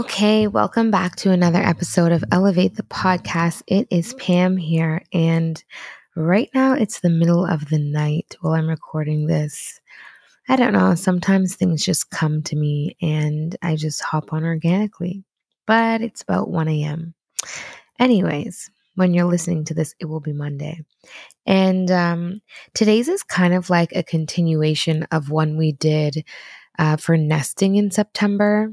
Okay, welcome back to another episode of Elevate the Podcast. It is Pam here, and right now it's the middle of the night while I'm recording this. I don't know, sometimes things just come to me and I just hop on organically, but it's about 1 a.m. Anyways, when you're listening to this, it will be Monday. And um, today's is kind of like a continuation of one we did uh, for nesting in September.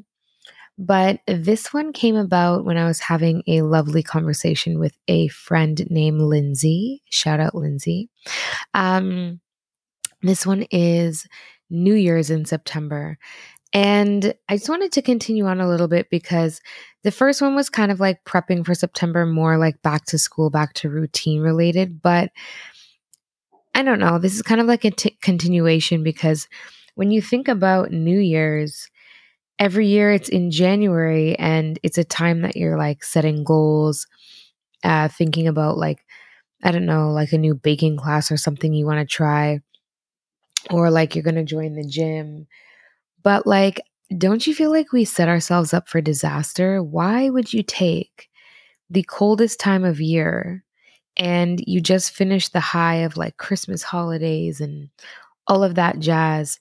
But this one came about when I was having a lovely conversation with a friend named Lindsay. Shout out, Lindsay. Um, this one is New Year's in September. And I just wanted to continue on a little bit because the first one was kind of like prepping for September, more like back to school, back to routine related. But I don't know. This is kind of like a t- continuation because when you think about New Year's, every year it's in January and it's a time that you're like setting goals, uh, thinking about like, I don't know, like a new baking class or something you want to try, or like you're going to join the gym. But like, don't you feel like we set ourselves up for disaster? Why would you take the coldest time of year and you just finished the high of like Christmas holidays and all of that jazz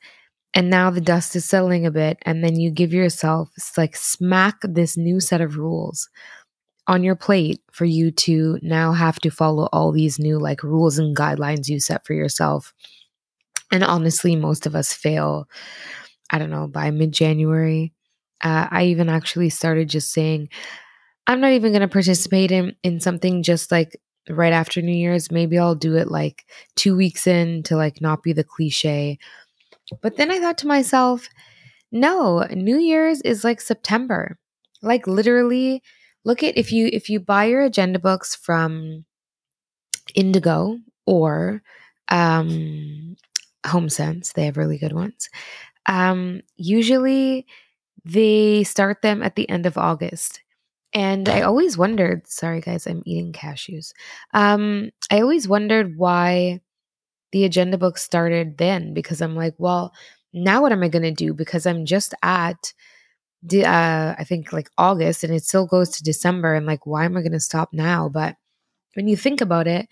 and now the dust is settling a bit and then you give yourself like smack this new set of rules on your plate for you to now have to follow all these new like rules and guidelines you set for yourself. And honestly most of us fail i don't know by mid-january. Uh, i even actually started just saying i'm not even going to participate in in something just like right after new year's. Maybe i'll do it like two weeks in to like not be the cliche but then I thought to myself, no, New Year's is like September. Like literally, look at if you if you buy your agenda books from Indigo or um HomeSense, they have really good ones. Um usually they start them at the end of August. And I always wondered, sorry guys, I'm eating cashews. Um I always wondered why the agenda book started then because I'm like, well, now what am I going to do? Because I'm just at, the, uh, I think like August and it still goes to December. And like, why am I going to stop now? But when you think about it,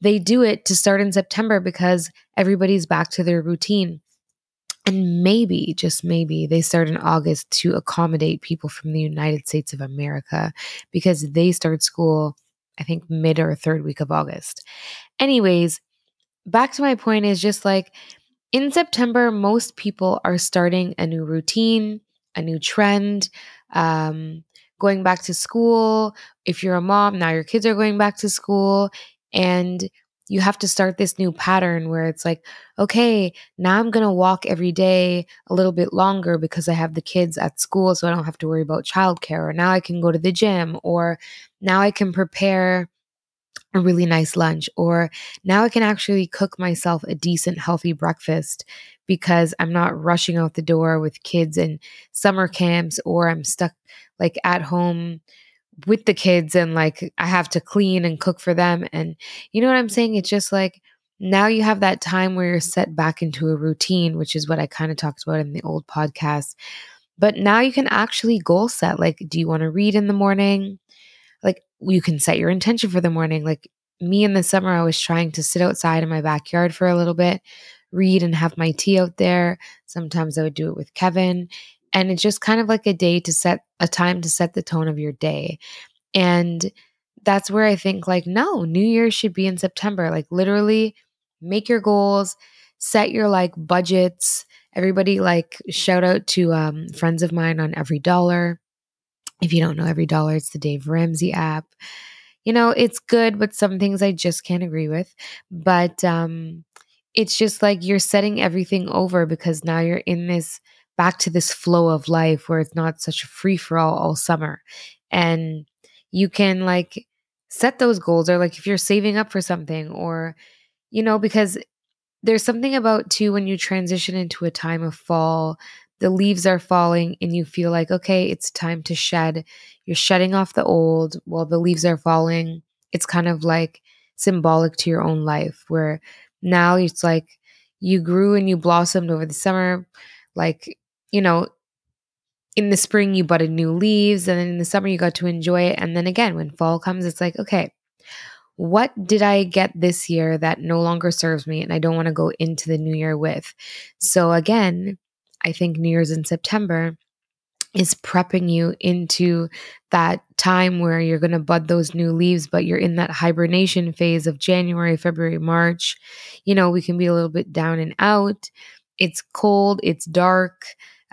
they do it to start in September because everybody's back to their routine. And maybe, just maybe, they start in August to accommodate people from the United States of America because they start school, I think, mid or third week of August. Anyways, back to my point is just like in September, most people are starting a new routine, a new trend, um, going back to school. If you're a mom, now your kids are going back to school. And you have to start this new pattern where it's like, okay, now I'm going to walk every day a little bit longer because I have the kids at school, so I don't have to worry about childcare. Or now I can go to the gym, or now I can prepare a really nice lunch, or now I can actually cook myself a decent, healthy breakfast because I'm not rushing out the door with kids in summer camps, or I'm stuck like at home with the kids and like I have to clean and cook for them. And you know what I'm saying? It's just like now you have that time where you're set back into a routine, which is what I kind of talked about in the old podcast. But now you can actually goal set. Like, do you want to read in the morning? You can set your intention for the morning. Like, me in the summer, I was trying to sit outside in my backyard for a little bit, read and have my tea out there. Sometimes I would do it with Kevin. And it's just kind of like a day to set a time to set the tone of your day. And that's where I think, like, no, New Year should be in September. Like, literally make your goals, set your like budgets. Everybody, like, shout out to um, friends of mine on Every Dollar. If you don't know Every Dollar, it's the Dave Ramsey app. You know, it's good, but some things I just can't agree with. But um, it's just like you're setting everything over because now you're in this back to this flow of life where it's not such a free for all all summer. And you can like set those goals or like if you're saving up for something or you know because there's something about too when you transition into a time of fall the leaves are falling and you feel like okay it's time to shed. You're shedding off the old while the leaves are falling. It's kind of like symbolic to your own life where now it's like you grew and you blossomed over the summer like you know in the spring you budded new leaves and then in the summer you got to enjoy it and then again when fall comes it's like okay what did i get this year that no longer serves me and i don't want to go into the new year with? So again i think new year's in september is prepping you into that time where you're going to bud those new leaves, but you're in that hibernation phase of January, February, March. You know, we can be a little bit down and out. It's cold, it's dark.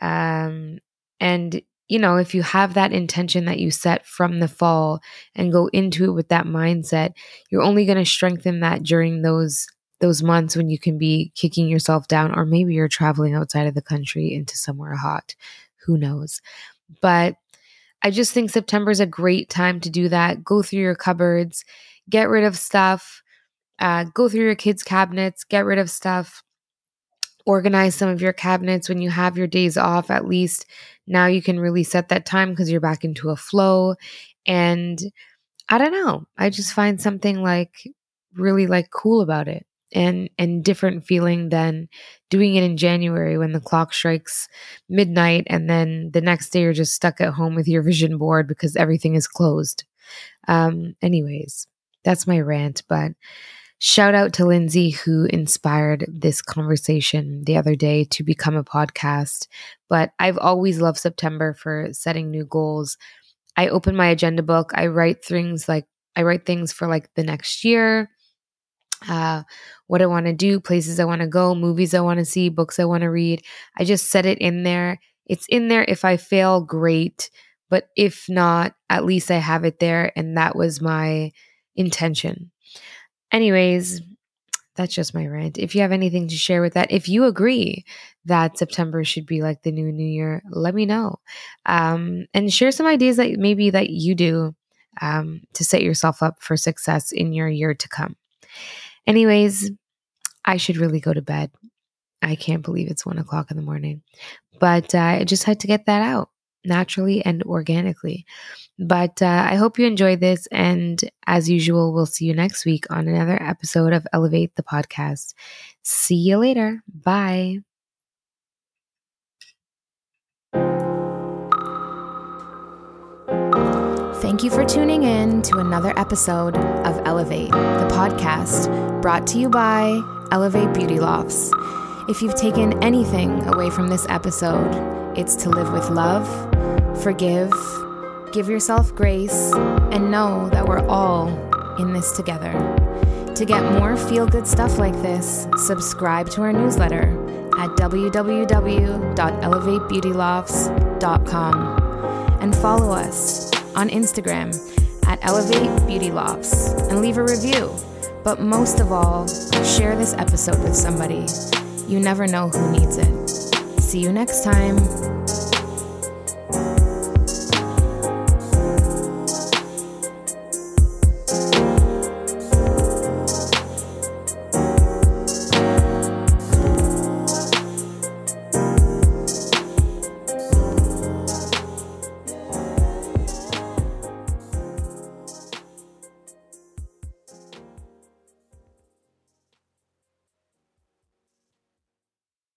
Um, and, you know, if you have that intention that you set from the fall and go into it with that mindset, you're only going to strengthen that during those those months when you can be kicking yourself down or maybe you're traveling outside of the country into somewhere hot. Who knows? But I just think September is a great time to do that. Go through your cupboards, get rid of stuff, uh, go through your kids' cabinets, get rid of stuff, organize some of your cabinets when you have your days off. At least now you can really set that time because you're back into a flow. And I don't know, I just find something like really like cool about it and and different feeling than doing it in January when the clock strikes midnight and then the next day you're just stuck at home with your vision board because everything is closed. Um anyways, that's my rant, but Shout out to Lindsay, who inspired this conversation the other day to become a podcast. But I've always loved September for setting new goals. I open my agenda book, I write things like, I write things for like the next year, uh, what I want to do, places I want to go, movies I want to see, books I want to read. I just set it in there. It's in there. If I fail, great. But if not, at least I have it there. And that was my intention. Anyways, that's just my rant. If you have anything to share with that, if you agree that September should be like the new New Year, let me know. Um, and share some ideas that maybe that you do um, to set yourself up for success in your year to come. Anyways, I should really go to bed. I can't believe it's one o'clock in the morning, but uh, I just had to get that out naturally and organically. But uh, I hope you enjoyed this. And as usual, we'll see you next week on another episode of Elevate the Podcast. See you later. Bye. Thank you for tuning in to another episode of Elevate, the podcast brought to you by Elevate Beauty Lofts. If you've taken anything away from this episode, it's to live with love, forgive, give yourself grace, and know that we're all in this together. To get more feel good stuff like this, subscribe to our newsletter at www.elevatebeautylofts.com and follow us on Instagram at Elevate Beauty Lofts and leave a review. But most of all, share this episode with somebody. You never know who needs it. See you next time.